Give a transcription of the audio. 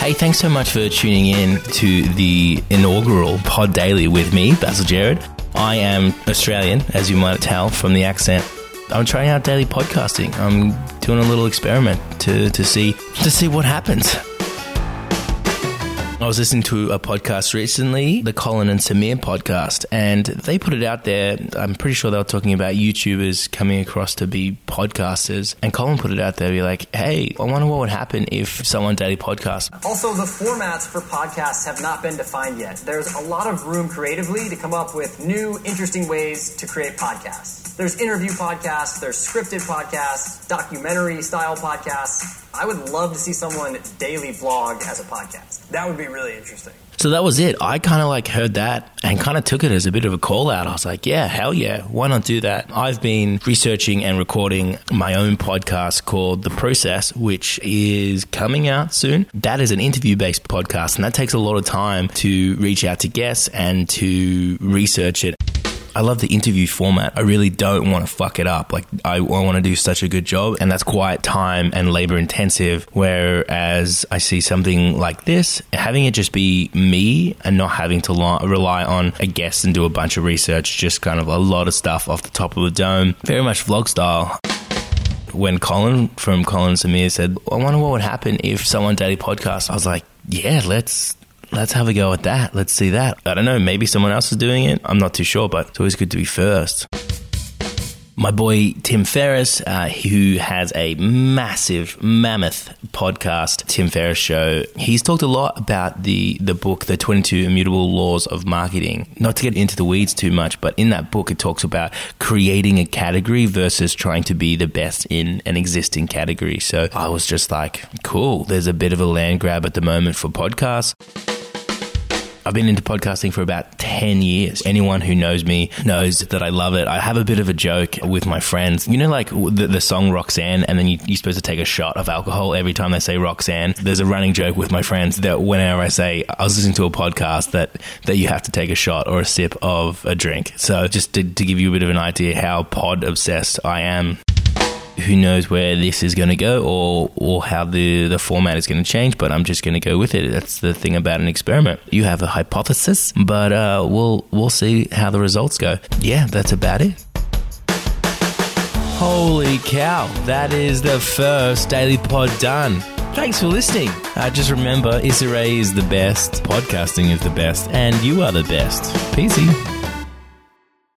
Hey, thanks so much for tuning in to the inaugural Pod Daily with me, Basil Gerard. I am Australian, as you might tell from the accent. I'm trying out daily podcasting. I'm doing a little experiment to, to see to see what happens. I was listening to a podcast recently, the Colin and Samir podcast, and they put it out there. I'm pretty sure they were talking about YouTubers coming across to be podcasters. And Colin put it out there, be like, hey, I wonder what would happen if someone daily podcast. Also, the formats for podcasts have not been defined yet. There's a lot of room creatively to come up with new, interesting ways to create podcasts. There's interview podcasts, there's scripted podcasts, documentary style podcasts. I would love to see someone daily vlog as a podcast. That would be really interesting. So that was it. I kind of like heard that and kind of took it as a bit of a call out. I was like, yeah, hell yeah, why not do that? I've been researching and recording my own podcast called The Process, which is coming out soon. That is an interview based podcast, and that takes a lot of time to reach out to guests and to research it. I love the interview format. I really don't want to fuck it up. Like I, I want to do such a good job, and that's quite time and labor intensive. Whereas I see something like this, having it just be me and not having to rely on a guest and do a bunch of research, just kind of a lot of stuff off the top of the dome, very much vlog style when Colin from Colin Samir said, I wonder what would happen if someone did a podcast, I was like, yeah, let's let's have a go at that. Let's see that. I don't know, maybe someone else is doing it. I'm not too sure, but it's always good to be first. My boy Tim Ferriss, uh, who has a massive, mammoth podcast, Tim Ferriss Show, he's talked a lot about the, the book, The 22 Immutable Laws of Marketing. Not to get into the weeds too much, but in that book, it talks about creating a category versus trying to be the best in an existing category. So I was just like, cool, there's a bit of a land grab at the moment for podcasts. I've been into podcasting for about 10 years. Anyone who knows me knows that I love it. I have a bit of a joke with my friends. You know, like the, the song Roxanne, and then you, you're supposed to take a shot of alcohol every time they say Roxanne. There's a running joke with my friends that whenever I say I was listening to a podcast, that, that you have to take a shot or a sip of a drink. So just to, to give you a bit of an idea how pod obsessed I am who knows where this is going to go or or how the the format is going to change but i'm just going to go with it. That's the thing about an experiment. You have a hypothesis but uh, we'll we'll see how the results go. Yeah that's about it. Holy cow. That is the first daily pod done. Thanks for listening. Uh, just remember, Issa Rae is the best, podcasting is the best, and you are the best. Peasy.